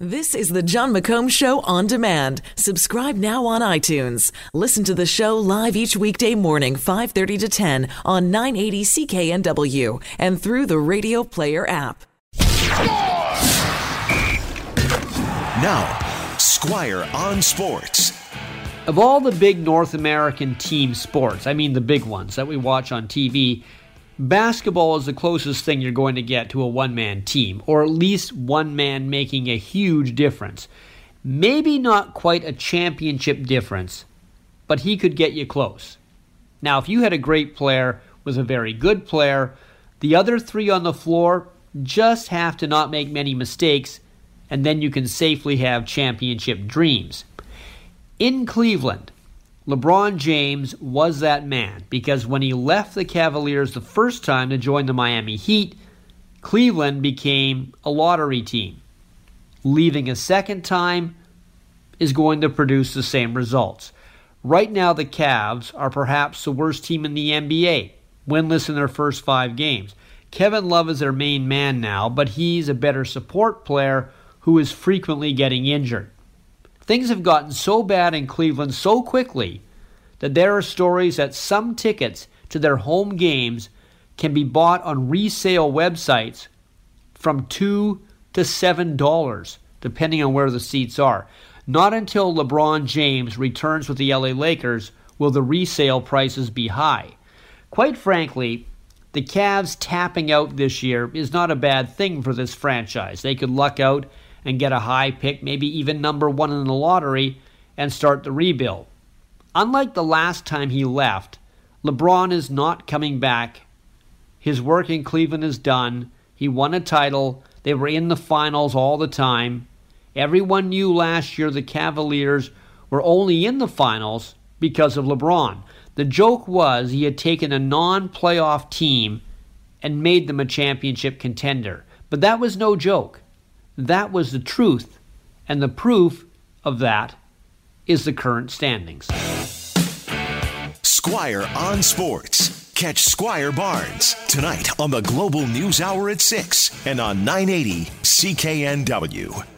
This is the Jon McComb Show on demand. Subscribe now on iTunes. Listen to the show live each weekday morning, 5:30 to 10 on 980 CKNW and through the Radio Player app. Now, Squire on Sports. Of all the big North American team sports, I mean the big ones that we watch on TV, basketball is the closest thing you're going to get to a one man team, or at least one man making a huge difference. Maybe not quite a championship difference, but he could get you close. Now, if you had a great player with a very good player, the other three on the floor just have to not make many mistakes, and then you can safely have championship dreams. In Cleveland, LeBron James was that man because when he left the Cavaliers the first time to join the Miami Heat, Cleveland became a lottery team. Leaving a second time is going to produce the same results. Right now, the Cavs are perhaps the worst team in the NBA, winless in their first five games. Kevin Love is their main man now, but he's a better support player who is frequently getting injured. Things have gotten so bad in Cleveland so quickly that there are stories that some tickets to their home games can be bought on resale websites from 2 to 7 dollars depending on where the seats are. Not until LeBron James returns with the LA Lakers will the resale prices be high. Quite frankly, the Cavs tapping out this year is not a bad thing for this franchise. They could luck out and get a high pick, maybe even number one in the lottery, and start the rebuild. Unlike the last time he left, LeBron is not coming back. His work in Cleveland is done. He won a title. They were in the finals all the time. Everyone knew last year the Cavaliers were only in the finals because of LeBron. The joke was he had taken a non playoff team and made them a championship contender. But that was no joke. That was the truth, and the proof of that is the current standings. Squire on Sports. Catch Squire Barnes tonight on the Global News Hour at 6 and on 980 CKNW.